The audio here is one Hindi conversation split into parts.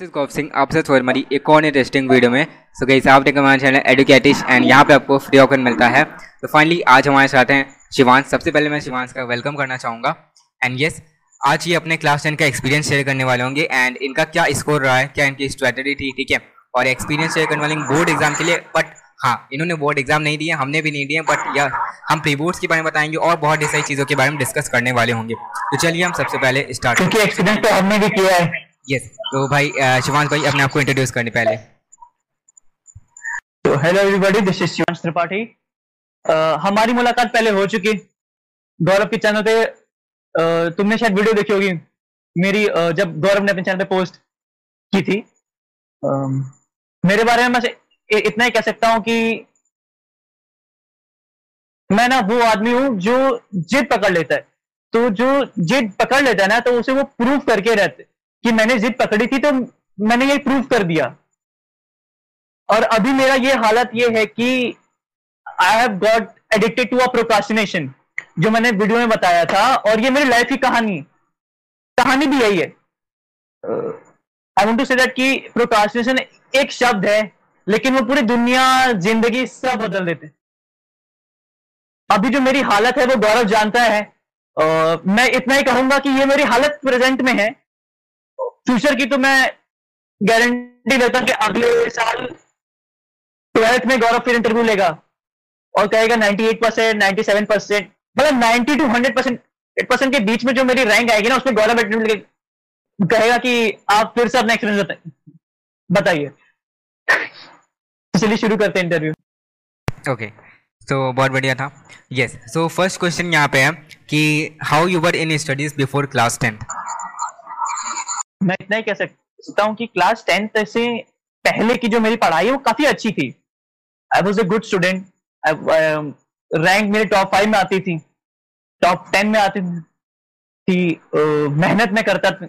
दिस इज़ गौप सिंह आपसे फॉर हमारी एक और इंटरेस्टिंग वीडियो में। सो गई आप देखकर हमारे चैनल एडुकेटिश एंड यहाँ पे आपको फ्री ऑफ़र मिलता है। तो फाइनली आज हमारे साथ हैं शिवांश। सबसे पहले मैं शिवांश का वेलकम करना चाहूँगा। एंड यस आज ये अपने क्लास टेन का एक्सपीरियंस शेयर करने वाले होंगे। एंड इनका क्या स्कोर रहा है? क्या इनकी स्ट्रेटेजी थी? ठीक है। और एक्सपीरियंस शेयर करने वाले बोर्ड एग्ज़ाम के लिए। बट हाँ इन्होंने बोर्ड एग्ज़ाम नहीं दिए हमने भी नहीं दिए। बट या हम प्री बोर्ड्स के बारे में बताएँगे और बहुत सारी चीज़ों के बारे में डिस्कस करने वाले होंगे। तो चलिए हम सबसे पहले स्टार्ट क्योंकि एक्सीडेंट तो हमने भी किया है। यस तो भाई शिवांश भाई, अपने आप को इंट्रोड्यूस करने पहले। तो hello everybody this is Shivansh Tripathi. हमारी मुलाकात पहले हो चुकी। गौरव के चैनल पे तुमने शायद वीडियो देखी होगी। मेरी जब गौरव ने अपने चैनल पे पोस्ट की थी। मेरे बारे में मैं इतना ही कह सकता हूँ कि मैं ना वो आदमी हूँ जो जिद पकड़ लेता है। तो जो जिद पकड़ लेता है ना तो उसे वो प्रूफ करके रहते कि मैंने जिद पकड़ी थी तो मैंने ये प्रूव कर दिया। और अभी मेरा ये हालत ये है कि I have got addicted to a procrastination जो मैंने वीडियो में बताया था और ये मेरी लाइफ की कहानी कहानी भी यही है I want to say that कि प्रोकास्टिनेशन एक शब्द है लेकिन वो पूरी दुनिया ज़िंदगी सब बदल देते अभी जो मेरी हालत है वो गौरव जानता है आ, मैं इतना ही कहूँगा कि ये मेरी हालत प्रेजेंट में है। फ्यूचर की तो मैं गारंटी देता हूँ कि अगले साल ट्वेल्थ में गौरव फिर इंटरव्यू लेगा। और कहेगा 98 परसेंट नाइन्टी सेवन परसेंट मतलब 90 टू 100 परसेंट एट परसेंट के बीच में जो मेरी रैंक आएगी ना, उसमें गौरव इंटरव्यू कहेगा कि आप फिर से अपना एक्सपीरियंस बताइए। चलिए शुरू करते हैं इंटरव्यू ओके तो बहुत बढ़िया था। यस सो फ़र्स्ट क्वेश्चन यहाँ पे है कि how you were in studies before class tenth मैं इतना ही कह सकता हूँ कि क्लास टेंथ से पहले की जो मेरी पढ़ाई है, वो काफ़ी अच्छी थी। I was a good student rank मेरे टॉप फाइव में आती थी। टॉप टेन में आती थी। मेहनत में करता था।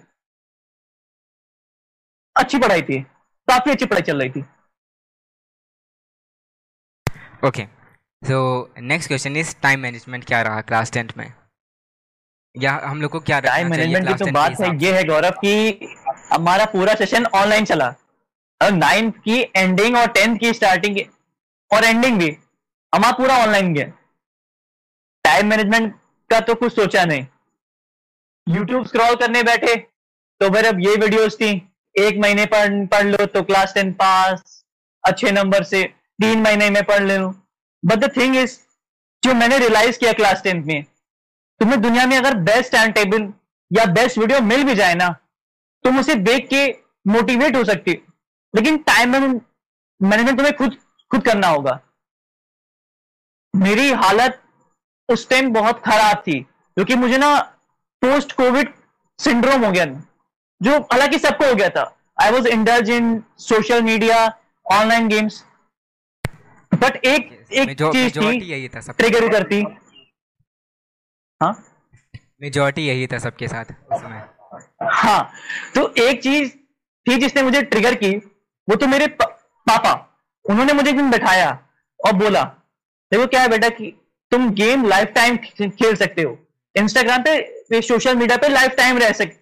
अच्छी पढ़ाई थी। काफ़ी अच्छी पढ़ाई चल रही थी। Okay so next question is time management क्या रहा क्लास टेंथ में? या हम लोग को क्या टाइम मैनेजमेंट की तो बात है ये है गौरव कि हमारा पूरा सेशन ऑनलाइन चला। और नाइन्थ की एंडिंग और टेंथ की स्टार्टिंग और एंडिंग भी हमारा पूरा ऑनलाइन गया। टाइम मैनेजमेंट का तो कुछ सोचा नहीं। यूट्यूब स्क्रॉल करने बैठे तो फिर अब ये वीडियोस थी। एक महीने पढ़ पढ़ लो तो क्लास टेन पास अच्छे नंबर से तीन महीने में पढ़ ले लू। बट द थिंग इज़ जो मैंने रियलाइज़ किया क्लास टेंथ में तुम्हें दुनिया में अगर बेस्ट टाइम टेबल या बेस्ट वीडियो मिल भी जाए ना तुम उसे देख के मोटिवेट हो सकती लेकिन टाइम मैनेजमेंट तुम्हें खुद खुद करना होगा। मेरी हालत उस टाइम बहुत खराब थी क्योंकि मुझे ना पोस्ट कोविड सिंड्रोम हो गया जो हालाँकि सबको हो गया था। I was indulge in social media online games but एक एक चीज़ थी ट्रिगर करती। हाँ? मेजोरिटी यही था सबके साथ उसमें हाँ तो एक चीज़ थी जिसने मुझे ट्रिगर की वो तो मेरे पा, पापा उन्होंने मुझे एक दिन बैठाया और बोला देखो क्या है बेटा कि तुम गेम लाइफ टाइम खेल सकते हो। इंस्टाग्राम पे सोशल मीडिया पे लाइफ टाइम रह सकते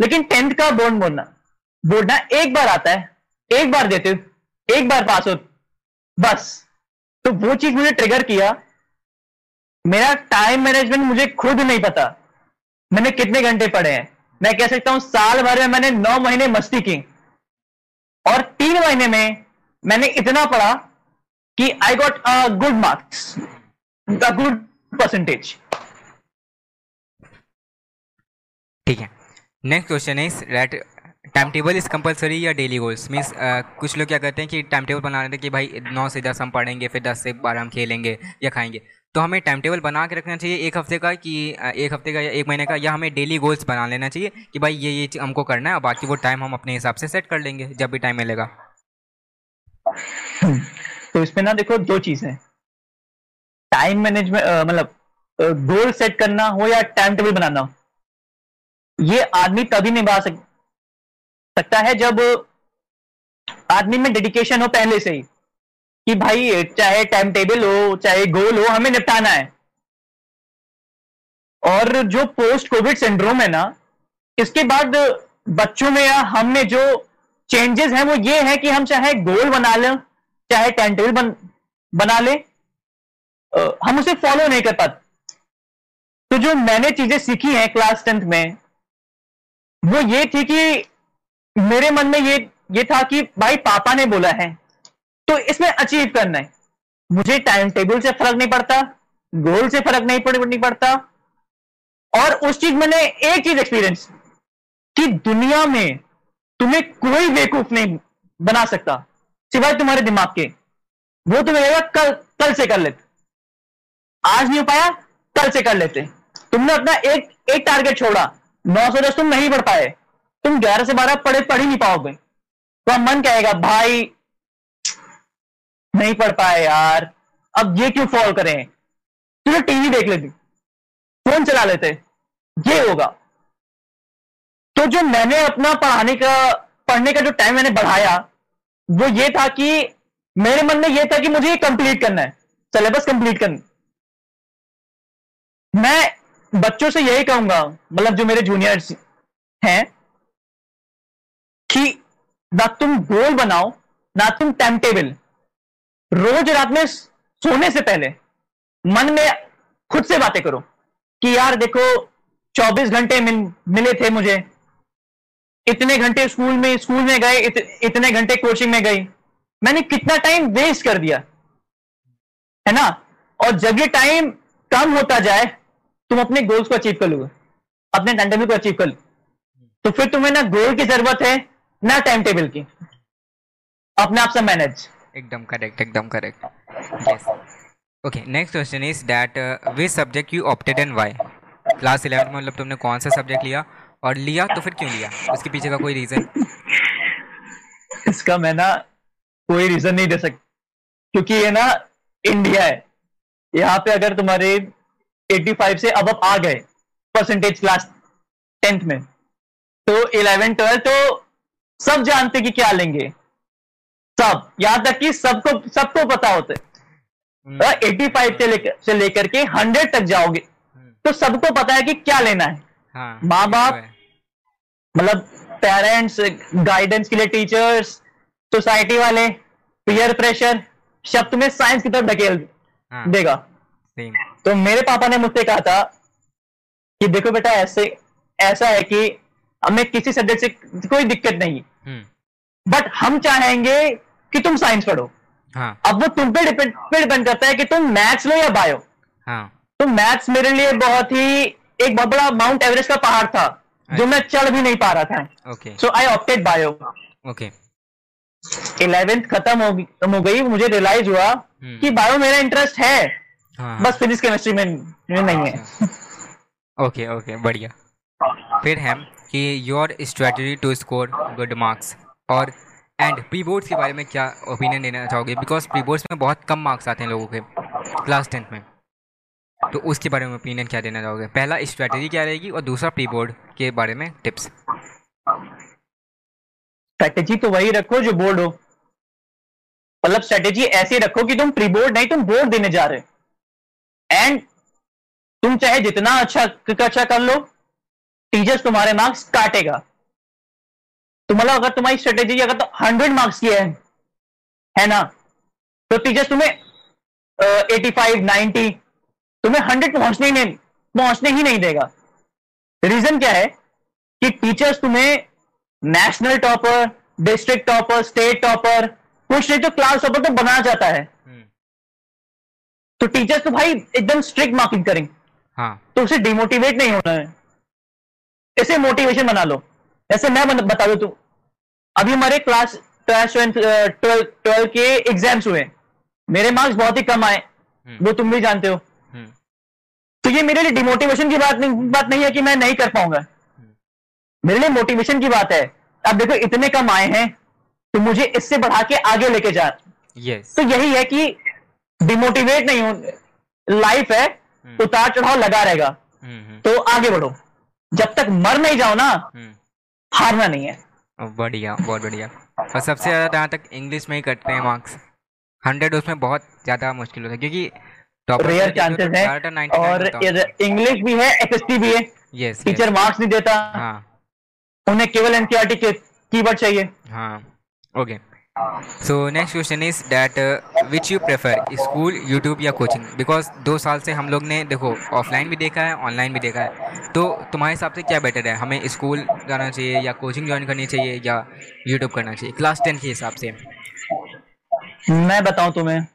लेकिन टेंथ का बोर्ड बोलना बोर्ड ना एक बार आता है एक बार देते हो एक बार पास हो बस। तो वो चीज़ मुझे ट्रिगर किया मेरा टाइम मैनेजमेंट मुझे खुद नहीं पता। मैंने कितने घंटे पढ़े हैं? मैं कह सकता हूँ, साल भर में मैंने नौ महीने मस्ती की। और तीन महीने में मैंने इतना पढ़ा कि I got a good marks a good percentage ठीक है। Next question is rate time table is compulsory या डेली गोल्स मीन्स कुछ लोग क्या करते हैं कि टाइम टेबल बना रहे थे कि भाई नौ से दस हम पढ़ेंगे, फिर दस से बारह हम खेलेंगे या खाएँगे। तो हमें टाइम टेबल बना के रखना चाहिए एक हफ़्ते का कि एक हफ़्ते का या एक महीने का, या हमें डेली गोल्स बना लेना चाहिए कि भाई ये ये हमको करना है और बाकी वो टाइम हम अपने हिसाब से सेट कर लेंगे, जब भी टाइम मिलेगा। तो इसमें ना देखो दो चीज़ है। टाइम मैनेजमेंट मतलब गोल सेट करना हो या टाइम टेबल बनाना हो। ये आदमी तभी निभा सक, सकता है जब आदमी में डेडिकेशन हो पहले से ही। कि भाई चाहे टाइम टेबल हो चाहे गोल हो हमें निपटाना है। और जो पोस्ट कोविड सिंड्रोम है ना इसके बाद बच्चों में या हम में जो चेंजेस हैं वो ये है कि हम चाहे गोल बना लें चाहे टाइम टेबल बन, बना लें हम उसे फॉलो नहीं कर पाते। तो जो मैंने चीज़ें सीखी हैं क्लास टेंथ में वो ये थी कि मेरे मन में ये ये था कि भाई पापा ने बोला है तो इसमें अचीव करना है। मुझे टाइम टेबल से फ़र्क नहीं पड़ता गोल से फ़र्क नहीं पड़, नहीं पड़ता। और उस चीज़ मैंने एक चीज़ एक्सपीरियंस कि दुनिया में तुम्हें कोई बेवकूफ़ नहीं बना सकता, सिवाय तुम्हारे दिमाग के। वो तुम्हें कल कल से कर लेते। आज नहीं हो पाया, कल से कर लेते। तुमने अपना एक एक टारगेट छोड़ा, नौ सौ दस तुम नहीं पढ़ पाए। तुम ग्यारह से बारह पढ़े, पढ़ ही नहीं पाओगे। तो मन कहेगा, भाई नहीं पढ़ पाए यार। अब ये क्यों फॉल करें? तुझे टीवी देख लेती। फ़ोन चला लेते। ये होगा। तो जो मैंने अपना पढ़ाने का, पढ़ने का जो टाइम मैंने बढ़ाया, वो ये था कि मेरे मन में ये था कि मुझे ये कंप्लीट करना है। सिलेबस कंप्लीट करना। मैं बच्चों से यही कहूँगा मतलब जो मेरे जूनियर्स हैं, कि ना तुम गोल बनाओ, ना तुम टाइम टेबल रोज रात में सोने से पहले मन में खुद से बातें करो कि यार देखो 24 घंटे मिल, मिले थे मुझे। इतने घंटे स्कूल में स्कूल में गए इत, इतने घंटे कोचिंग में गई। मैंने कितना टाइम वेस्ट कर दिया है ना? और जब ये टाइम कम होता जाए तुम अपने गोल्स को अचीव कर लोगे अपने टाइम टेबल को अचीव कर लो। तो फिर तुम्हें ना गोल की ज़रूरत है ना टाइम टेबल की। अपने आप से मैनेज एकदम करेक्ट एकदम correct okay next question is that which subject you opted and why class eleven में मतलब तुमने कौन सा सब्जेक्ट लिया और लिया तो फिर क्यों लिया? उसके पीछे का कोई रीजन इसका मैं ना कोई रीजन नहीं दे सकता क्योंकि ये ना इंडिया है। यहाँ पे अगर तुम्हारे 85 से अब आ गए परसेंटेज क्लास टेंथ में तो इलेवन ट्वेल्थ तो सब जानते कि क्या लेंगे। सब यहाँ तक कि सबको सबको पता होता। है एटी हम्म। फाइव से लेकर से लेकर के हंड्रेड तक जाओगे। हम्म। तो सबको पता है कि क्या लेना है। हाँ, माँ बाप मतलब पेरेंट्स गाइडेंस के लिए टीचर्स सोसाइटी वाले पीयर प्रेशर शब्द में साइंस की तरफ़ ढकेल हाँ, देगा। तो मेरे पापा ने मुझसे कहा था कि देखो बेटा ऐसे ऐसा है कि हमें किसी सब्जेक्ट से कोई दिक्कत नहीं बट हम्म। हम चाहेंगे कि तुम साइंस पढ़ो। हाँ. अब वो तुम पे डिपेंड पे डिपेंड करता है कि तुम मैथ्स लो या बायो हाँ. तो मैथ्स मेरे लिए बहुत ही एक बहुत बड़ा माउंट एवरेस्ट का पहाड़ था जो मैं चढ़ भी नहीं पा रहा था। So I opted bio okay eleventh खत्म हो, हो गई मुझे रियलाइज़ हुआ hmm. कि बायो मेरा इंटरेस्ट है। हाँ, बस फिजिक्स केमिस्ट्री में, में नहीं है। ओके ओके बढ़िया। फिर है कि your strategy to score good marks और एंड प्री बोर्ड्स के बारे में क्या ओपिनियन देना चाहोगे? बिकॉज़ प्री बोर्ड्स में बहुत कम मार्क्स आते हैं लोगों के क्लास टेंथ में। तो उसके बारे में ओपिनियन क्या देना चाहोगे? पहला स्ट्रैटेजी क्या रहेगी? और दूसरा प्री बोर्ड के बारे में टिप्स स्ट्रैटेजी तो वही रखो जो बोर्ड हो। मतलब स्ट्रैटेजी ऐसे रखो कि तुम प्री बोर्ड नहीं, तुम बोर्ड देने जा रहे एंड तुम चाहे जितना अच्छा अच्छा कर लो टीचर्स तुम्हारे मार्क्स काटेगा। तो मतलब अगर तुम्हारी स्ट्रेटेजी अगर तो हंड्रेड मार्क्स की है है ना? तो टीचर्स तुम्हें एटी फाइव नाइनटी तुम्हें हंड्रेड पहुँचने ही नहीं पहुँचने ही नहीं देगा। रीजन क्या है? कि टीचर्स तुम्हें national topper district topper state topper कुछ नहीं तो क्लास टॉपर तो बनाना चाहता है। हम्म। तो टीचर्स तो भाई एकदम स्ट्रिक्ट मार्किंग करेंगे। हाँ। तो उसे डिमोटिवेट नहीं होना है। इसे मोटिवेशन बना लो। ऐसे मैं बता दू तू अभी हमारे क्लास ट्वेल्व के एग्ज़ाम्स हुए मेरे मार्क्स बहुत ही कम आए हम्म। वो तुम भी जानते हो। हम्म। तो ये मेरे लिए डिमोटिवेशन की बात नहीं बात नहीं है कि मैं नहीं कर पाऊँगा। हम्म। मेरे लिए मोटिवेशन की बात है। अब देखो इतने कम आए हैं तो मुझे इससे बढ़ा के आगे लेके जा। Yes. तो यही है कि डिमोटिवेट नहीं हो लाइफ है उतार चढ़ाव लगा रहेगा। तो आगे बढ़ो। जब तक मर नहीं जाओ ना हारना नहीं है। बढ़िया बहुत बढ़िया। और सबसे ज़्यादा जहाँ तक इंग्लिश में ही कटते हैं मार्क्स हंड्रेड उसमें बहुत ज़्यादा मुश्किल होता है क्योंकि रेयर चांसेस है और इंग्लिश भी है एस भी है। यस टीचर मार्क्स नहीं देता। हाँ। उन्हें केवल एनसीआरटी के कीवर्ड चाहिए। हाँ। Okay so next question is that which you prefer school YouTube या कोचिंग बिकॉज़ दो साल से हम लोग ने, देखो ऑफलाइन भी देखा है ऑनलाइन भी देखा है। तो तुम्हारे हिसाब से क्या बेटर है? हमें स्कूल जाना चाहिए या कोचिंग ज्वाइन करनी चाहिए या यूट्यूब करना चाहिए? क्लास टेन के हिसाब से। मैं बताऊँ तुम्हें,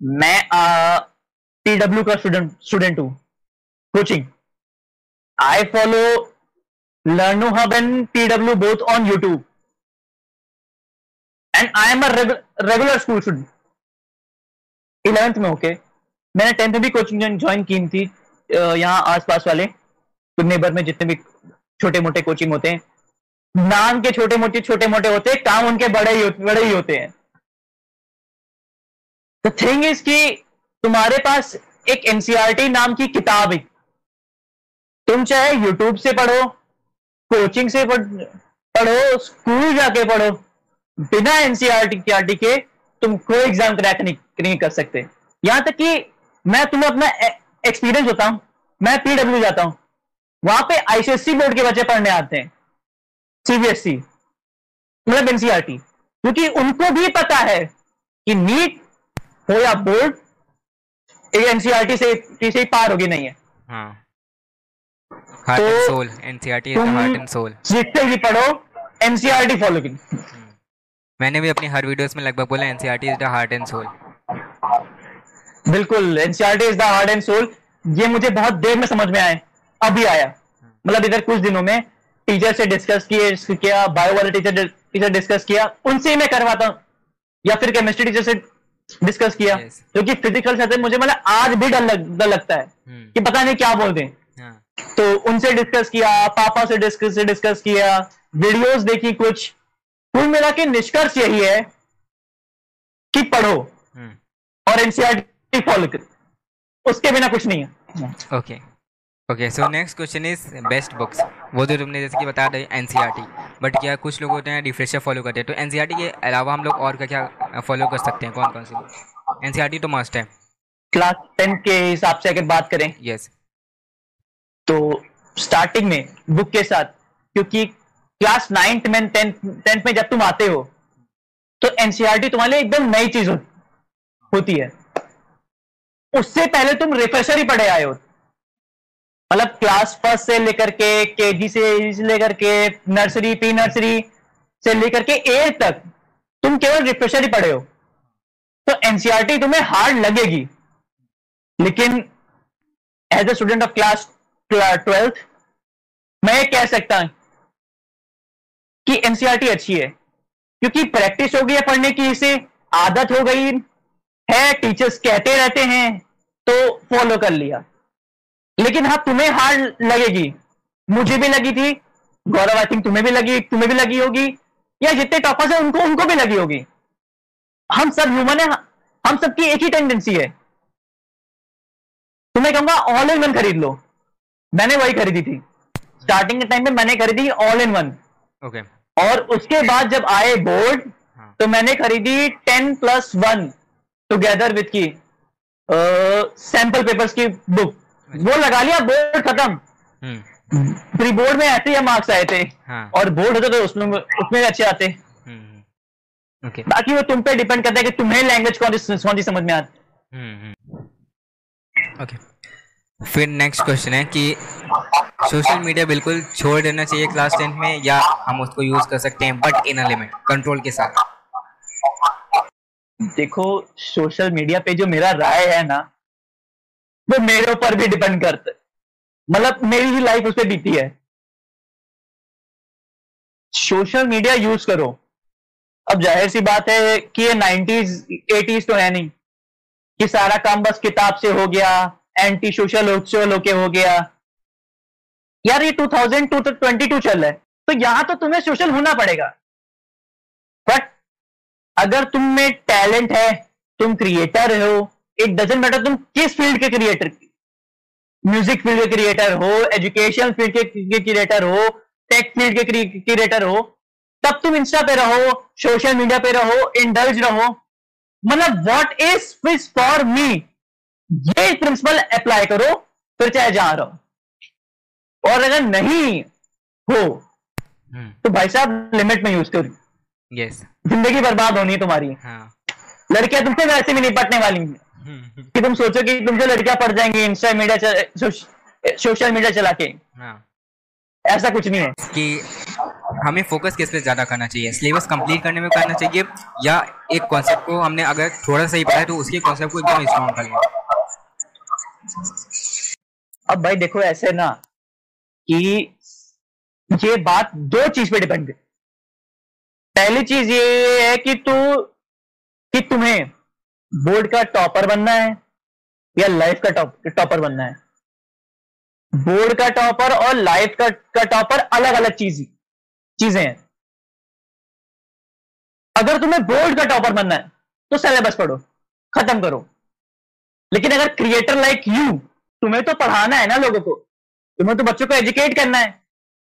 मैं टी डब्ल्यू का स्टूडेंट स्टूडेंट हूँ coaching I follow Learno Hub and T W both on YouTube and I am regular school student eleventh में ओके मैंने टेंथ में भी कोचिंग ज्वाइन की थी यहाँ आसपास वाले नेबर में जितने भी छोटे मोटे कोचिंग होते हैं। नाम के छोटे मोटे छोटे मोटे होते हैं, काम उनके बड़े ही बड़े ही होते हैं। द थिंग इज़ कि तुम्हारे पास एक एनसीआरटी नाम की किताब है। तुम चाहे यूट्यूब से पढ़ो कोचिंग से पढ़ो स्कूल जाके पढ़ो बिना एनसीआरटी के तुम कोई एग्ज़ाम क्रैक नहीं, नहीं कर सकते। यहाँ तक कि मैं तुम्हें अपना एक्सपीरियंस होता हूँ मैं पीडब्ल्यू जाता हूँ। वहाँ पे आईसीएससी बोर्ड के बच्चे पढ़ने आते हैं सीबीएसई मतलब एनसीआरटी क्योंकि उनको भी पता है कि नीट हो या बोर्ड एनसीआरटी से से पार होगी नहीं है। हाँ। Heart and soul NCERT heart and soul जितने भी पढ़ो एनसीईआरटी फॉलो की मैंने भी अपनी हर वीडियोस में लगभग बोला NCERT is the heart and soul बिल्कुल NCERT is the heart and soul ये मुझे बहुत देर में समझ में आया अभी आया। मतलब इधर कुछ दिनों में टीचर से डिस्कस किए किया बायो वाले टीचर टीचर डिस्कस किया उनसे ही मैं करवाता हूँ। या फिर केमिस्ट्री टीचर से डिस्कस किया। क्योंकि फ़िज़िकल से मुझे मतलब आज भी डर लग, लगता है hmm. कि पता नहीं क्या बोल दें। तो उनसे डिस्कस किया पापा से डिस्कस से डिस्कस किया वीडियोस देखी कुछ कुल मिला के निष्कर्ष यही है कि पढ़ो हम्म। और एनसीआरटी फॉलो करो। उसके बिना कुछ नहीं है। Okay okay so next question is best books वो जो तुमने जैसे कि बता रहे एनसीईआरटी बट क्या कुछ लोग होते हैं रिफ्रेशर फॉलो करते हैं? तो एनसीईआरटी के अलावा हम लोग और क्या क्या फॉलो कर सकते हैं? कौन कौन से एनसीईआरटी तो मस्ट है। क्लास टेन के हिसाब से अगर बात करें। Yes yes. तो स्टार्टिंग में बुक के साथ क्योंकि क्लास नाइन्थ में, टेंथ में जब तुम आते हो तो एनसीआरटी तुम्हारे लिए एकदम नई चीज़ होती है। उससे पहले तुम रिफ्रेशर ही पढ़े आए हो। मतलब क्लास फ़र्स्ट से लेकर के केजी से लेकर के, नर्सरी प्री नर्सरी से लेकर के एट तक, तुम केवल रिफ्रेशर ही पढ़े हो। तो एनसीआरटी तुम्हें हार्ड लगेगी। लेकिन as a student of class twelfth मैं कह सकता हूँ कि एनसीआरटी अच्छी है, क्योंकि प्रैक्टिस हो गई है पढ़ने की, इसे आदत हो गई है टीचर्स कहते रहते हैं तो फॉलो कर लिया। लेकिन हाँ तुम्हें हार्ड लगेगी। मुझे भी लगी थी, गौरव आई थिंक तुम्हें भी लगी, तुम्हें भी लगी होगी, या जितने टॉपर्स हैं, उनको उनको भी लगी होगी। हम सब ह्यूमन है, हम सबकी एक ही टेंडेंसी है। तुम्हें कहूँगा ऑल इन वन खरीद लो। मैंने वही खरीदी थी। स्टार्टिंग के टाइम पे मैंने खरीदी ऑल इन वन ओके और उसके बाद जब आए बोर्ड हाँ. तो मैंने खरीदी ten plus one together with की सैंपल पेपर्स की बुक वो लगा लिया बोर्ड खत्म प्री हम्म। बोर्ड में ऐसे ही मार्क्स आए थे हाँ. और बोर्ड होते तो उसमें उसमें अच्छे आते okay. हम्म, हम्म। बाकी वो तुम पे डिपेंड करता है कि तुम्हें लैंग्वेज कौन सी समझ में आती ओके फिर नेक्स्ट क्वेश्चन है कि सोशल मीडिया बिल्कुल छोड़ देना चाहिए क्लास टेंथ में, या हम उसको यूज़ कर सकते हैं but in a limit control के साथ? देखो सोशल मीडिया पे जो मेरा राय है ना, वो मेरे ऊपर भी डिपेंड करता है। मतलब मेरी ही लाइफ उस बीती है। सोशल मीडिया यूज़ करो। अब ज़ाहिर सी बात है कि ये नाइनटीज एटीज तो है नहीं। कि सारा काम बस किताब से हो गया एंटी सोशल सोशल होके हो गया। यार, ये 2000 टू तो 22 चल रहा है। तो यहाँ तो तुम्हें सोशल होना पड़ेगा। बट अगर तुम में टैलेंट है, तुम क्रिएटर हो इट डजेंट मैटर तुम किस फ़ील्ड के क्रिएटर म्यूज़िक फ़ील्ड के क्रिएटर हो एजुकेशन फ़ील्ड के क्रिएटर हो टेक फ़ील्ड के क्रिएटर हो, तब तुम इंस्टा पे रहो सोशल मीडिया पे रहो इंडल्ज रहो। मतलब what is this for me ये प्रिंसिपल अप्लाई करो फिर चाहे जहाँ रहो और अगर नहीं हो हम्म। तो भाई साहब लिमिट में यूज़ करो यस ज़िंदगी बर्बाद होनी है तुम्हारी। हाँ। लड़कियाँ तुमसे वैसे भी नहीं पटने वाली हैं। हम्म, कि तुम सोचो कि तुमसे लड़कियाँ पड़ जाएँगी इंस्टा मीडिया सोशल मीडिया चला के। हाँ। ऐसा कुछ नहीं है। कि हमें फोकस किस पे ज़्यादा करना चाहिए? सिलेबस कंप्लीट करने में करना चाहिए या एक कॉन्सेप्ट को हमने अगर थोड़ा सा ही पढ़ा है तो उसके कॉन्सेप्ट को एकदम स्ट्रॉन्ग कर लें अब भाई देखो ऐसे ना कि ये बात दो चीज़ पे डिपेंड है। पहली चीज़ ये है कि तू कि तुम्हें बोर्ड का टॉपर बनना है या लाइफ का टॉप टॉपर बनना है। बोर्ड का टॉपर और लाइफ का, का टॉपर अलग अलग चीज़ चीज़ें हैं। अगर तुम्हें बोर्ड का टॉपर बनना है तो सिलेबस पढ़ो खत्म करो। लेकिन अगर क्रिएटर लाइक यू तुम्हें तो पढ़ाना है ना लोगों को। तुम्हें तो बच्चों को एजुकेट करना है।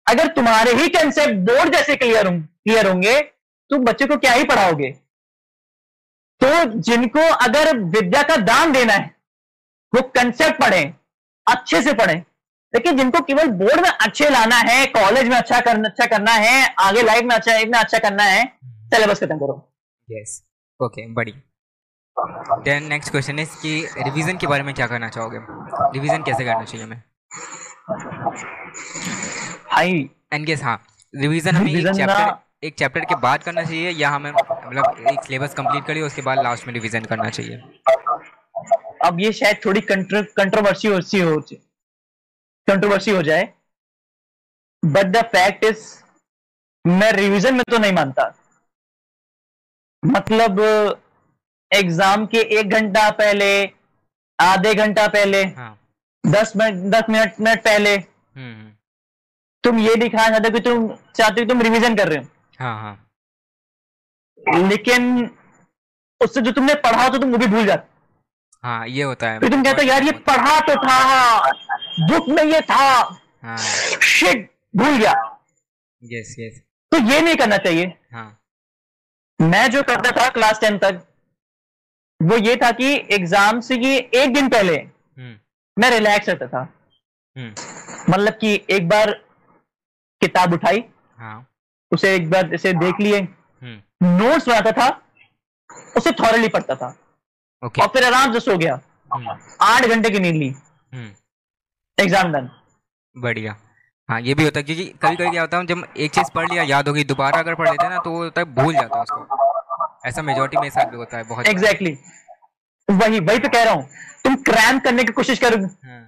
अगर तुम्हारे ही कंसेप्ट बोर्ड जैसे क्लियर हों क्लियर होंगे तो बच्चे को क्या ही पढ़ाओगे? तो जिनको अगर विद्या का दान देना है वो कंसेप्ट पढ़े अच्छे से पढ़े। लेकिन जिनको केवल बोर्ड में अच्छे लाना है कॉलेज में अच्छा करना अच्छा करना है आगे लाइफ में अच्छा लाइफ में अच्छा करना है सिलेबस खत्म करो। यस ओके बड़ी देन नेक्स्ट क्वेश्चन इज़ कि रिवीजन के बारे में क्या करना चाहोगे? रिवीजन कैसे करना चाहिए हमें? हाई एंड गेस हाँ. रिवीजन हमें एक चैप्टर एक चैप्टर के बाद करना चाहिए या हमें मतलब एक सिलेबस कंप्लीट करिए उसके बाद लास्ट में रिवीजन करना चाहिए? अब ये शायद थोड़ी कंट्रोवर्सी हो कंट्रोवर्सी हो जाए। बट द फैक्ट इज़ मैं रिवीजन में तो नहीं मानता। मतलब एग्ज़ाम के एक घंटा पहले आधे घंटा पहले हाँ। दस मिनट दस मिनट मिनट पहले। हम्म हम्म, तुम ये दिखाना चाहते हो कि तुम चाहते हो तुम रिवीजन कर रहे हाँ? हाँ हो। लेकिन उससे जो तुमने पढ़ा हो तो तुम वो भी भूल जाते। हाँ ये होता है। फिर तुम कहते यार ये पढ़ा तो था बुक में ये था। हाँ। शिट भूल गया। यस यस तो ये नहीं करना चाहिए। हाँ। मैं जो करता था क्लास टेन तक वो ये था कि एग्ज़ाम से ये एक दिन पहले हम्म। मैं रिलैक्स रहता था। हम्म। मतलब कि एक बार किताब उठाई हाँ। उसे एक बार जैसे देख लिए। हम्म। नोट्स बनाता था उसे थॉरली पढ़ता था। ओके और फिर आराम से सो गया। हम्म। आठ घंटे की नींद ली। हम्म। एग्ज़ाम डन बढ़िया। हाँ ये भी होता है क्योंकि कभी कभी क्या होता है जब एक चीज़ पढ़ लिया याद होगी दोबारा अगर पढ़ लेते हैं ना तो वो होता है भूल जाता है उसको। ऐसा मेजोरिटी में साथ भी होता है बहुत। एग्जैक्टली वही वही तो कह रहा हूँ। तुम क्रैम करने की कोशिश करोगे। हाँ।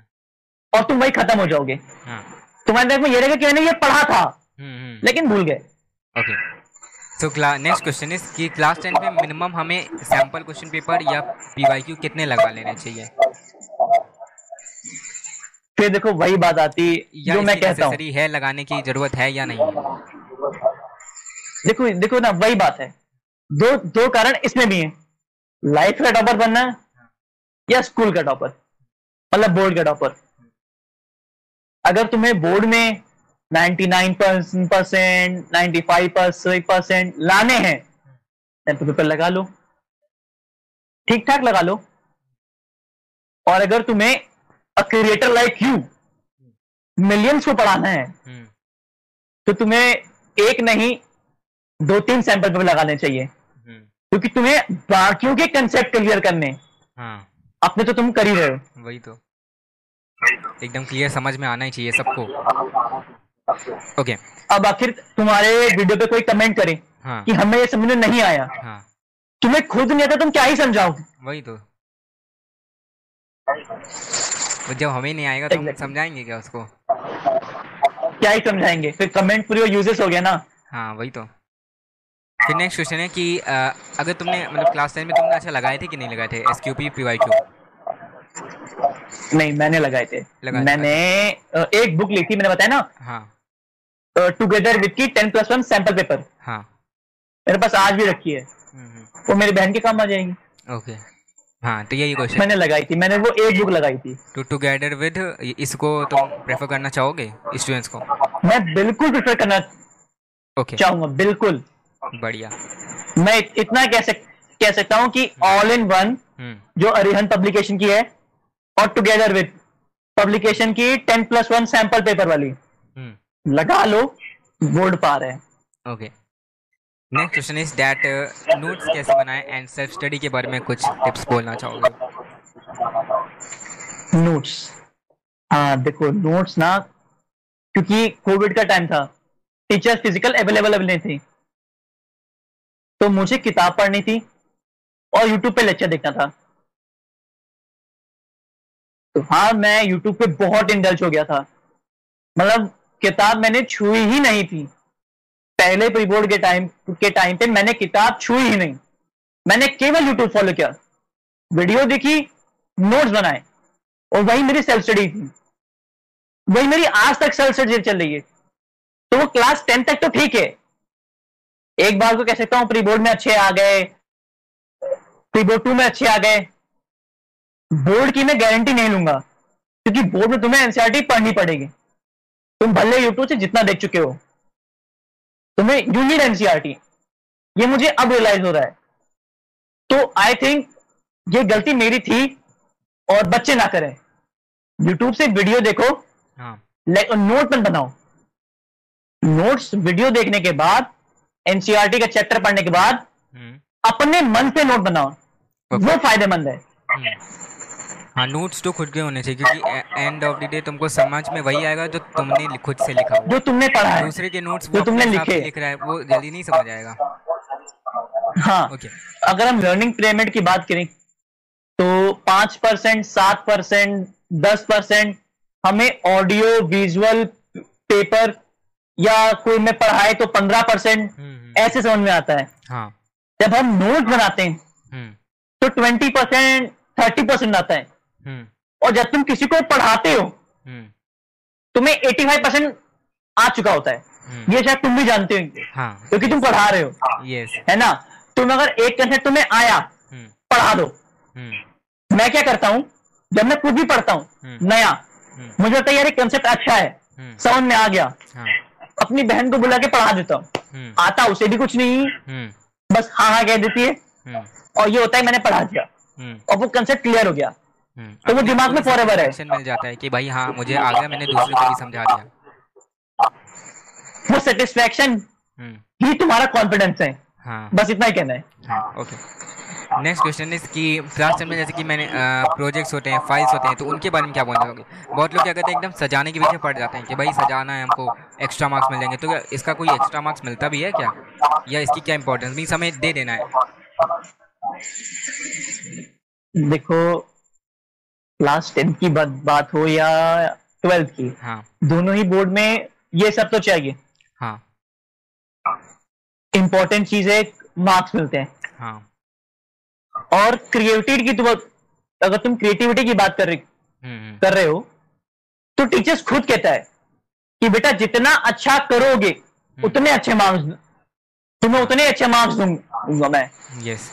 और तुम वही खत्म हो जाओगे। हाँ। तुम्हारे दिमाग में ये रहेगा कि मैंने ये पढ़ा था हम्म हम्म। लेकिन भूल गए। Okay so next question is कि क्लास टेन में मिनिमम हमें सैंपल क्वेश्चन पेपर या पीवाईक्यू कितने लगा लेने चाहिए? फिर देखो वही बात आती या जो मैं कहता हूँ। है लगाने की ज़रूरत है या नहीं? देखो देखो ना वही बात है। दो दो कारण इसमें भी है। लाइफ का टॉपर बनना है या स्कूल का टॉपर मतलब बोर्ड का टॉपर अगर तुम्हें बोर्ड में 99 परसेंट नाइन्टी फाइव परसेंट लाने हैं तो पेपर लगा लो। ठीक ठाक लगा लो। और अगर तुम्हें a creator like you millions को पढ़ाना है हम्म। तो तुम्हें एक नहीं दो तीन सैंपल पेपर लगाने चाहिए। क्योंकि तुम्हें बाकियों के कंसेप्ट क्लियर करने हाँ। अपने तो तुम कर ही रहे हो। वही तो। एकदम क्लियर समझ में आना ही चाहिए सबको। ओके अब आखिर तुम्हारे वीडियो पे कोई कमेंट करे हाँ। कि हमें ये समझ में नहीं आया। हाँ। तुम्हें खुद नहीं आता तुम क्या ही समझाओगे वही तो। जब हमें नहीं आएगा तो हम समझाएँगे क्या उसको? क्या ही समझाएँगे? फिर कमेंट पूरी यूजेस हो गया ना। हाँ वही तो। फिर नेक्स्ट क्वेश्चन है कि अ, अगर तुमने मतलब क्लास टेन में तुमने अच्छा लगाए थे कि नहीं लगाए थे? S Q P P Y Q नहीं मैंने लगाए थे। लगाए मैंने अ, एक बुक ली थी मैंने बताया ना? हाँ। टुगेदर विद की ten plus one sample paper हाँ। मेरे पास आज भी रखी है। हम्म, वो मेरी बहन के काम आ जाएगी। ओके। हाँ तो यही क्वेश्चन मैंने लगाई थी मैंने वो एक बुक लगाई थी। टू टुगेदर विद इसको तुम प्रेफर करना चाहोगे स्टूडेंट्स को? मैं बिल्कुल प्रेफर करना ओके। okay. चाहूँगा बिल्कुल। बढ़िया। मैं इतना कह सक कह सकता हूँ कि ऑल इन वन जो अरिहन पब्लिकेशन की है और टुगेदर विद पब्लिकेशन की ten plus one sample paper वाली। हम्म। लगा लो बोर्ड पार है। Okay next question is that notes कैसे बनाएँ एंड सेल्फ स्टडी के बारे में कुछ टिप्स बोलना चाहोगे? नोट्स हाँ देखो नोट्स ना क्योंकि कोविड का टाइम था टीचर्स फ़िज़िकल अवेलेबल नहीं थी। तो मुझे किताब पढ़नी थी और यूट्यूब पे लेक्चर देखना था। तो हाँ मैं यूट्यूब पे बहुत इंडल्ज हो गया था। मतलब किताब मैंने छुई ही नहीं थी। पहले प्री बोर्ड के टाइम के टाइम पे मैंने किताब छुई ही नहीं। मैंने केवल यूट्यूब फॉलो किया। वीडियो देखी नोट्स बनाए और वही मेरी सेल्फ स्टडी थी। वही मेरी आज तक सेल्फ स्टडी चल रही है। तो वो क्लास टेंथ तक तो ठीक है। एक बार को कह सकता हूँ प्री बोर्ड में अच्छे आ गए। प्री बोर्ड टू में अच्छे आ गए। बोर्ड की मैं गारंटी नहीं लूँगा क्योंकि बोर्ड में तुम्हें एनसीआरटी पढ़नी पड़ेगी। तुम भले यूट्यूब से जितना देख चुके हो तुम्हें यू नीड एनसीआरटी ये मुझे अब रियलाइज़ हो रहा है। तो आई थिंक ये गलती मेरी थी और बच्चे ना करें। यूट्यूब से वीडियो देखो। हाँ। नोट मत बनाओ। नोट्स वीडियो देखने के बाद एनसीआरटी का चैप्टर पढ़ने के बाद हम्म। अपने मन से नोट बनाओ। वो फ़ायदेमंद है। हम्म। हाँ नोट्स तो खुद के होने चाहिए क्योंकि एंड ऑफ़ द डे तुमको समझ में वही आएगा जो तुमने खुद से लिखा जो तुमने पढ़ा है। दूसरे के नोट्स जो तुमने लिखे। लिख रहा है वो जल्दी नहीं समझ आएगा। हाँ ओके। अगर हम लर्निंग पिरामिड की बात करें तो पाँच परसेंट सात परसेंट दस परसेंट हमें ऑडियो विजुअल पेपर या कोई में पढ़ाए तो पंद्रह परसेंट हम्म हम्म, ऐसे समझ में आता है। हाँ। जब हम नोट बनाते हैं हम्म। तो ट्वेंटी परसेंट थर्टी परसेंट आता है। और जब तुम किसी को पढ़ाते हो तुम्हें एटी फाइव परसेंट आ चुका होता है। ये शायद तुम भी जानते हो हाँ। क्योंकि तुम पढ़ा रहे हो। है। ना? तुम अगर एक कंसेप्ट तुम्हें आया पढ़ा दो। मैं क्या करता हूँ जब मैं कुछ भी पढ़ता हूँ। नया मुझे लगता है यार कंसेप्ट अच्छा है। समझ में आ गया। हाँ। अपनी बहन को बुला के पढ़ा देता हूँ। हम्म। आता उसे भी कुछ नहीं। हम्म। बस हाँ हाँ कह देती है। हम्म। और ये होता है मैंने पढ़ा दिया। और वो कंसेप्ट क्लियर हो गया। तो वो दिमाग में फॉर एवर है। मिल जाता है कि भाई हाँ मुझे आ गया मैंने दूसरे को भी समझा दिया। वो सेटिस्फैक्शन ही तुम्हारा कॉन्फिडेंस है। हाँ। बस इतना ही कहना है। हाँ। ओके नेक्स्ट क्वेश्चन इज़ कि क्लास टेन में जैसे कि मैंने प्रोजेक्ट्स होते हैं फाइल्स होते हैं तो उनके बारे में क्या बोलना चाहोगे? बहुत लोग क्या करते हैं एकदम सजाने के पीछे पड़ जाते हैं कि भाई सजाना है हमको एक्स्ट्रा मार्क्स मिल जाएँगे। तो क्या इसका कोई एक्स्ट्रा मार्क्स मिलता भी है क्या? या इसकी क्या इंपॉर्टेंस मीन्स हमें दे देना है। देखो क्लास टेंथ की बात बात हो या ट्वेल्थ की हाँ। दोनों ही बोर्ड में ये सब तो चाहिए। हाँ। इंपॉर्टेंट चीज़ है मार्क्स मिलते हैं। हाँ। और क्रिएटिविटी की तो अगर तुम क्रिएटिविटी की बात कर रहे हम्म हम्म, कर रहे हो तो टीचर्स खुद कहता है कि बेटा जितना अच्छा करोगे उतने अच्छे मार्क्स तुम्हें उतने अच्छे मार्क्स दूँगा मैं। यस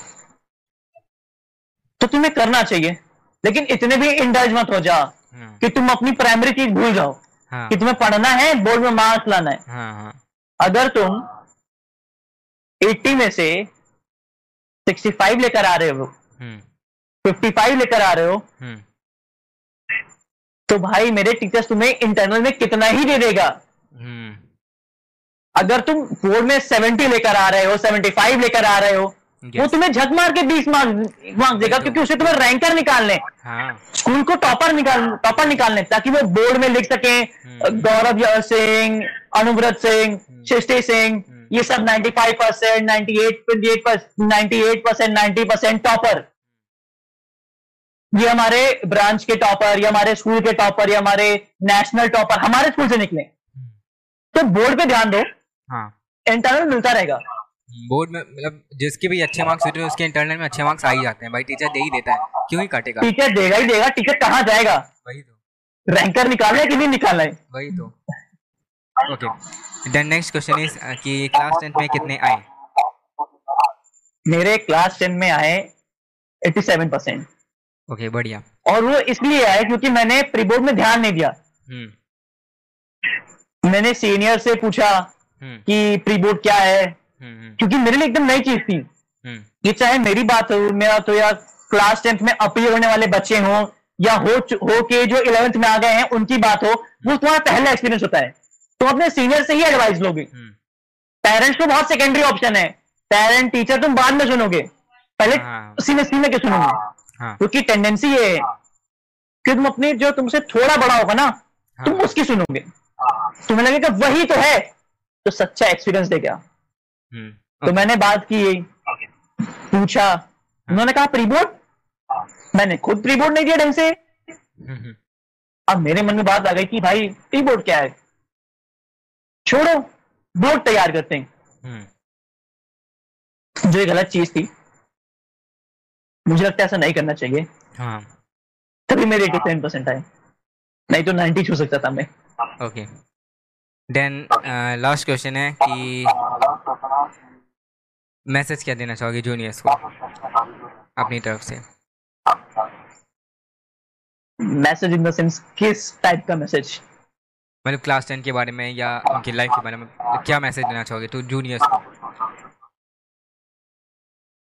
तो तुम्हें करना चाहिए लेकिन इतने भी इंडल्ज मत हो जा हम्म, कि तुम अपनी प्राइमरी चीज़ भूल जाओ। हाँ। कि तुम्हें पढ़ना है बोर्ड में मार्क्स लाना है। हाँ हाँ। अगर तुम 80 में से 65 लेकर आ रहे हो। फिफ्टी फाइव लेकर आ रहे हो। हम्म। तो भाई मेरे टीचर्स तुम्हें इंटरनल में कितना ही दे देगा। हम्म। अगर तुम बोर्ड में 70 लेकर आ रहे हो 75 लेकर आ रहे हो वो तुम्हें झक मार के 20 मार्क्स मार्क्स देगा क्योंकि उसे तुम्हें रैंकर निकालने हाँ। स्कूल को टॉपर निकाल टॉपर निकालने ताकि वो बोर्ड में लिख सके हम्म। गौरव सिंह अनुव्रत सिंह सृष्टि सिंह ये सब 95 percent ninety eight percent ninety percent topper ये हमारे ब्रांच के टॉपर या हमारे स्कूल के टॉपर या हमारे नेशनल टॉपर हमारे स्कूल से निकले। हम्म, तो बोर्ड पे ध्यान दो। हाँ। इंटरनल मिलता रहेगा। बोर्ड में मतलब जिसके भी अच्छे मार्क्स होते हैं उसके इंटरनल में अच्छे मार्क्स आ ही जाते हैं। भाई टीचर दे ही देता है। क्यों ही काटेगा? टीचर देगा ही देगा टीचर कहाँ जाएगा? वही तो। रैंकर निकालना है कि नहीं निकालना है? वही तो। Okay then next question is कि क्लास टेंथ में कितने आए? मेरे क्लास टेन में आए 87 परसेंट ओके बढ़िया। और वो इसलिए आए क्योंकि मैंने प्री बोर्ड में ध्यान नहीं दिया। हम्म। मैंने सीनियर से पूछा हम्म। कि प्री बोर्ड क्या है? हम्म क्योंकि मेरे लिए एकदम नई चीज़ थी। ये चाहे मेरी बात हो मेरा तो या क्लास टेंथ में अपील होने वाले बच्चे हों या हो हो के जो इलेवेंथ में आ गए हैं उनकी बात हो वो तुम्हारा पहला एक्सपीरियंस होता है। तुम अपने सीनियर से ही एडवाइस लोगे। हम्म, पेरेंट्स को बहुत सेकेंडरी ऑप्शन है। पेरेंट टीचर तुम बाद में सुनोगे। पहले हाँ। सीनियर सीनियर के सुनोगे? हाँ। क्योंकि टेंडेंसी ये है कि तुम अपने जो तुमसे थोड़ा बड़ा होगा ना तुम हाँ। उसकी सुनोगे। तुम्हें लगेगा वही तो है तो सच्चा एक्सपीरियंस देगा हम्म, तो मैंने बात की पूछा। उन्होंने कहा प्री बोर्ड मैंने खुद प्री बोर्ड नहीं दिया ढंग से। हम्म, हम्म, अब मेरे मन में बात आ गई कि भाई प्री बोर्ड क्या है? छोड़ो बोर्ड तैयार करते हैं। हम्म, जो एक गलत चीज़ थी मुझे लगता है ऐसा नहीं करना चाहिए। हाँ। तभी मेरे एटी सेवन परसेंट आए। नहीं तो नाइन्टी छू सकता था मैं। ओके देन लास्ट क्वेश्चन है कि मैसेज क्या देना चाहोगे जूनियर्स को? अपनी तरफ़ से। मैसेज इन द सेंस किस टाइप का मैसेज मतलब क्लास टेन के बारे में या उनकी लाइफ के बारे में क्या मैसेज देना चाहोगे तो जूनियर्स को?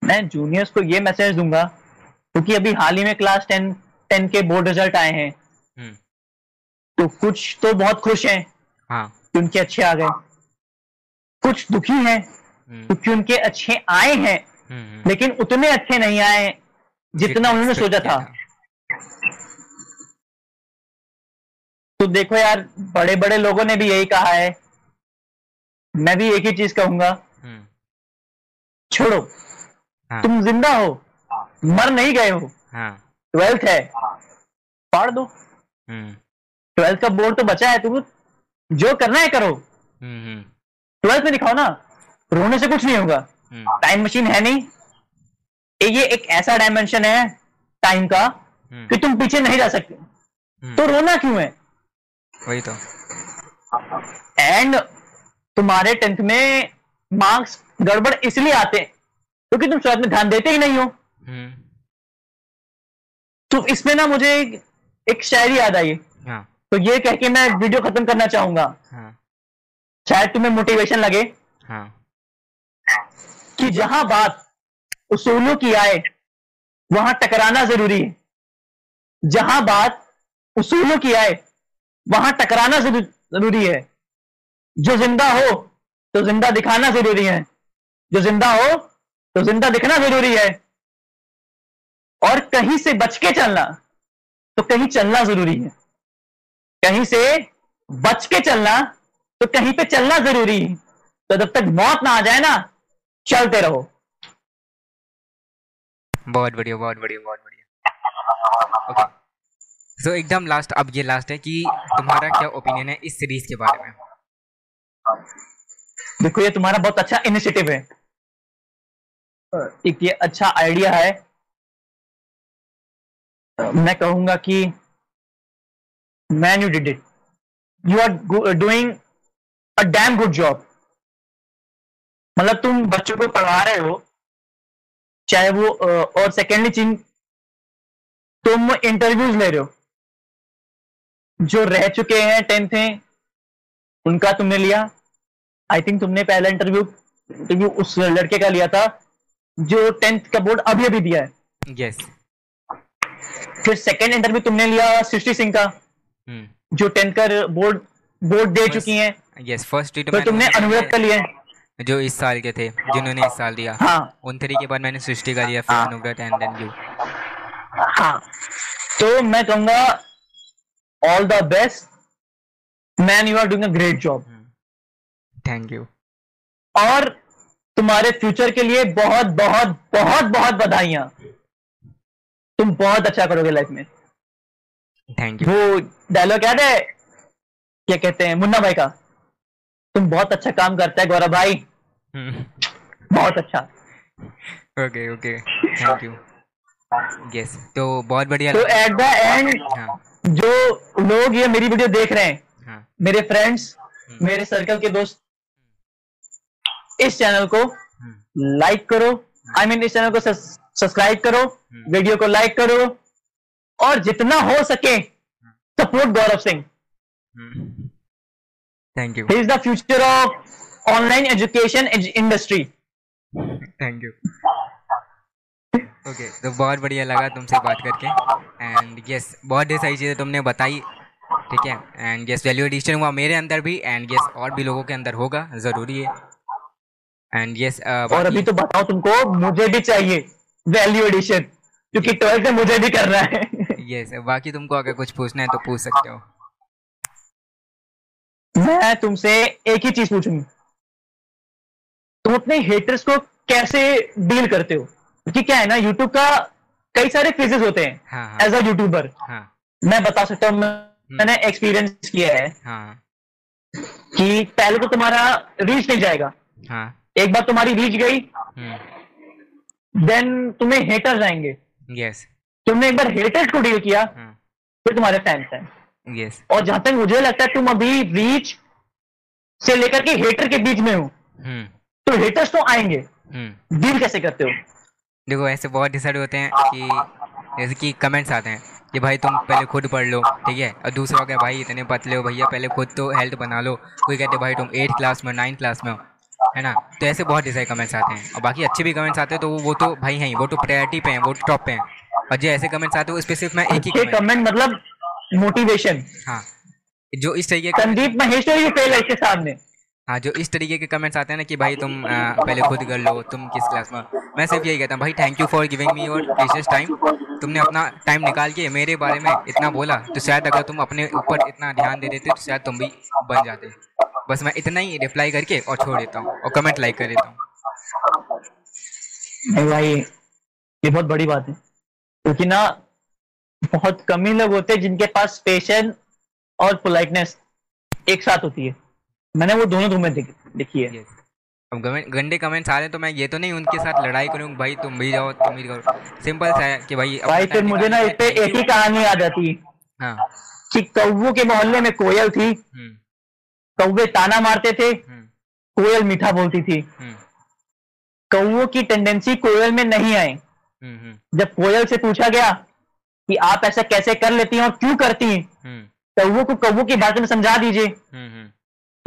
मैं जूनियर्स को ये मैसेज दूँगा क्योंकि अभी हाल ही में क्लास टेन टेन के बोर्ड रिज़ल्ट आए हैं। हम्म, तो कुछ तो बहुत खुश हैं हाँ। कि उनके अच्छे आ गए। कुछ दुखी हैं हम्म, क्योंकि उनके अच्छे आए हैं हम्म, लेकिन उतने अच्छे नहीं आए जितना उन्होंने सोचा था। तो देखो यार बड़े बड़े लोगों ने भी यही कहा है। मैं भी एक ही चीज़ कहूँगा। हम्म, छोड़ो। हाँ। तुम ज़िंदा हो मर नहीं गए हो। हाँ। ट्वेल्थ है। पढ़ दो। हम्म, ट्वेल्थ का बोर्ड तो बचा है तुम जो करना है करो। हम्म, ट्वेल्थ में दिखाओ ना रोने से कुछ नहीं होगा। टाइम मशीन है नहीं। ये- एक ऐसा डायमेंशन है टाइम का कि तुम पीछे नहीं जा सकते। तो रोना क्यों है? वही तो। एंड तुम्हारे टेंथ में मार्क्स गड़बड़ इसलिए आते हैं क्योंकि तुम शुरुआत में ध्यान देते ही नहीं हो। हम्म, तो इसमें ना मुझे एक, एक शायरी याद आई। हाँ। तो ये कह के मैं वीडियो खत्म करना चाहूँगा। हाँ। शायद तुम्हें मोटिवेशन लगे हाँ। कि जहाँ बात उसूलों की आए वहाँ टकराना ज़रूरी है। जहाँ बात उसूलों की आए वहाँ टकराना ज़रूरी है। जो ज़िंदा हो तो ज़िंदा दिखाना ज़रूरी है। जो ज़िंदा हो तो ज़िंदा दिखना ज़रूरी है। और कहीं से बच के चलना तो कहीं चलना ज़रूरी है। कहीं से बच के चलना तो कहीं पे चलना ज़रूरी है। तो जब तक मौत ना आ जाए ना, चलते रहो। बहुत बढ़िया बहुत बढ़िया बहुत बढ़िया। सो एकदम लास्ट अब ये लास्ट है कि तुम्हारा क्या ओपिनियन है इस सीरीज़ के बारे में? देखो, ये तुम्हारा बहुत अच्छा इनिशिएटिव है। एक ये अच्छा आइडिया है। मैं कहूँगा कि man you did it you are doing a damn good job मतलब तुम बच्चों को पढ़ा रहे हो, चाहे वो और सेकेंडली चीज़, तुम इंटरव्यूज़ ले रहे हो। जो रह चुके हैं टेंथ में उनका तुमने लिया। आई थिंक तुमने पहला इंटरव्यू इंटरव्यू उस लड़के का लिया था जो टेंथ का बोर्ड अभी अभी दिया है। यस फिर सेकंड इंटरव्यू तुमने लिया सृष्टि सिंह का हम्म। जो टेंथ का बोर्ड बोर्ड दे First- चुकी हैं। यस फ़र्स्ट ट्रीट फिर तुमने अनुव्रत का लिया है। जो इस साल के थे जिन्होंने इस साल दिया। हाँ। उन थ्री के बाद मैंने सृष्टि का लिया फिर हाँ। अनुव्रत एंड देन यू हाँ। तो मैं कहूँगा all the best man you are doing a great job thank you और तुम्हारे फ्यूचर के लिए बहुत बहुत बहुत बहुत बधाइयाँ। तुम बहुत अच्छा करोगे लाइफ में। थैंक यू वो डायलॉग याद है? क्या कहते हैं? मुन्ना भाई का। तुम बहुत अच्छा काम करता है गौरव भाई। बहुत अच्छा। Okay okay thank you yes तो बहुत बढ़िया तो एट द एंड जो लोग ये मेरी वीडियो देख रहे हैं। हाँ। मेरे फ्रेंड्स मेरे सर्कल के दोस्त इस चैनल को हम्म, लाइक करो। आई मीन इस चैनल को सब्सक्राइब करो। हम्म। वीडियो को लाइक करो। और जितना हो सके support Gaurav Singh. Thank you is the future of online education industry thank you okay तो बहुत बढ़िया लगा तुमसे बात करके। एंड यस yes, बहुत ढेर सारी चीज़ें तुमने बताई। ठीक है? एंड यस वैल्यू एडिशन हुआ मेरे अंदर भी एंड यस और भी लोगों के अंदर होगा ज़रूरी है। एंड यस और अभी तो बताओ तुमको मुझे भी चाहिए वैल्यू एडिशन क्योंकि ट्वेल्थ में मुझे भी करना है। यस बाकी तुमको अगर कुछ पूछना है तो पूछ सकते हो। मैं तुमसे एक ही चीज़ पूछूँगी। तुम अपने हेटर्स को कैसे डील करते हो? क्योंकि क्या है ना यूट्यूब का कई सारे फेजेस होते हैं एज अ यूट्यूबर मैं बता सकता हूँ मैंने एक्सपीरियंस किया है हाँ। कि पहले तो तुम्हारा रीच नहीं जाएगा। हाँ। एक बार तुम्हारी रीच गई हम्म। देन तुम्हें हेटर्स आएँगे। यस तुमने एक बार हेटर्स को डील किया हाँ। फिर तुम्हारे फैंस हैं। यस और जहाँ तक मुझे लगता है तुम अभी रीच से लेकर के हेटर के बीच में हो हम्म। तो हेटर्स तो आएँगे। हम्म। डील कैसे करते हो? देखो ऐसे बहुत डिसाइड होते हैं कि जैसे कि कमेंट्स आते हैं। कि भाई तुम पहले खुद पढ़ लो ठीक है? और दूसरा क्या भाई इतने पतले हो भैया पहले खुद तो हेल्थ बना लो। कोई कहते भाई तुम एट क्लास में नाइन्थ क्लास में हो है ना? तो ऐसे बहुत डिसाइड कमेंट्स आते हैं। और बाकी अच्छे भी कमेंट्स आते हैं तो वो वो तो भाई हैं वो तो प्रायोरिटी पे हैं वो टॉप पे हैं। और जो ऐसे कमेंट्स आते हैं उस पर सिर्फ़ मैं एक ही कमेंट मतलब मोटिवेशन हाँ। जो इस तरीके संदीप महेश्वरी फेल है इसके सामने। हाँ जो इस तरीके के कमेंट्स आते हैं ना कि भाई तुम आ, पहले खुद कर लो तुम किस क्लास में मैं सिर्फ़ यही कहता हूँ भाई thank you for giving me your precious time तुमने अपना टाइम निकाल के मेरे बारे में इतना बोला तो शायद अगर तुम अपने ऊपर इतना ध्यान दे देते तो शायद तुम भी बन जाते। बस मैं इतना ही रिप्लाई करके और छोड़ देता हूँ और कमेंट लाइक कर देता हूँ। नहीं भाई ये बहुत बड़ी बात है। क्योंकि ना बहुत कम ही लोग होते हैं जिनके पास पेशेंस और पोलाइटनेस एक साथ होती है। मैंने वो दोनों तुम्हें देख, देखी है। अब गंदे कमेंट्स आ रहे हैं तो मैं ये तो नहीं उनके साथ लड़ाई करूँ भाई तुम भी जाओ तुम भी करो। सिंपल सा है कि भाई भाई फिर मुझे ना इस पे एक ही कहानी याद आती। है। हाँ कि कौवों के मोहल्ले में कोयल थी। हम्म। कौवे ताना मारते थे। हम्म। कोयल मीठा बोलती थी। हम्म। की टेंडेंसी कोयल में नहीं आई हम्म जब कोयल से पूछा गया कि आप ऐसा कैसे कर लेती हैं और क्यों करती हैं हम्म। को कौवों की भाषा में समझा दीजिए।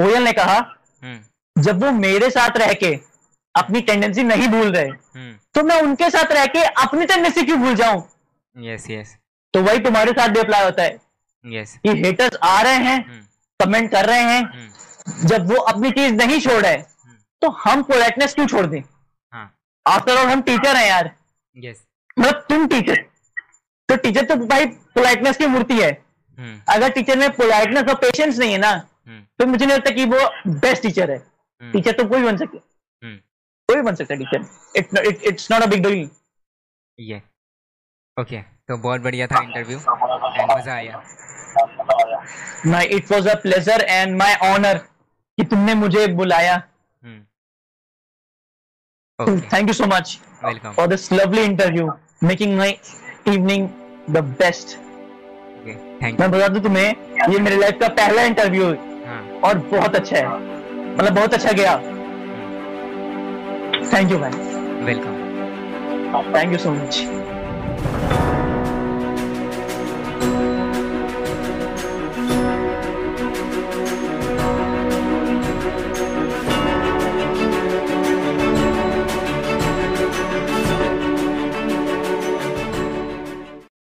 हम्म हम्म कोयल ने कहा हम्म। जब वो मेरे साथ रह के अपनी टेंडेंसी नहीं भूल रहे हम्म। तो मैं उनके साथ रह के अपनी टेंडेंसी क्यों भूल जाऊँ? यस यस तो वही तुम्हारे साथ भी अप्लाई होता है। यस कि हेटर्स आ रहे हैं हम्म। कमेंट कर रहे हैं हम्म। जब वो अपनी चीज़ नहीं छोड़ रहे तो हम पोलाइटनेस क्यों छोड़ दें? हाँ। आफ्टर ऑल हम टीचर हैं यार। यस मतलब तुम टीचर तो टीचर तो भाई पोलाइटनेस की मूर्ति है। हम्म। अगर टीचर में पोलाइटनेस और पेशेंस नहीं है ना हम्म तो मुझे नहीं लगता कि वो बेस्ट टीचर है। हम्म। टीचर तो कोई बन सके। हम्म। कोई भी बन सकता है teacher it it's not a big deal ये ओके तो बहुत बढ़िया था इंटरव्यू एंड मज़ा आया। My it was a pleasure and my honour कि तुमने मुझे बुलाया। हम्म। Thank you so much welcome for this lovely interview making my evening the best मैं बता दूँ तुम्हें ये मेरे लाइफ का पहला इंटरव्यू हाँ। और बहुत अच्छा है। मतलब बहुत अच्छा गया। Thank you ma'am welcome thank you so much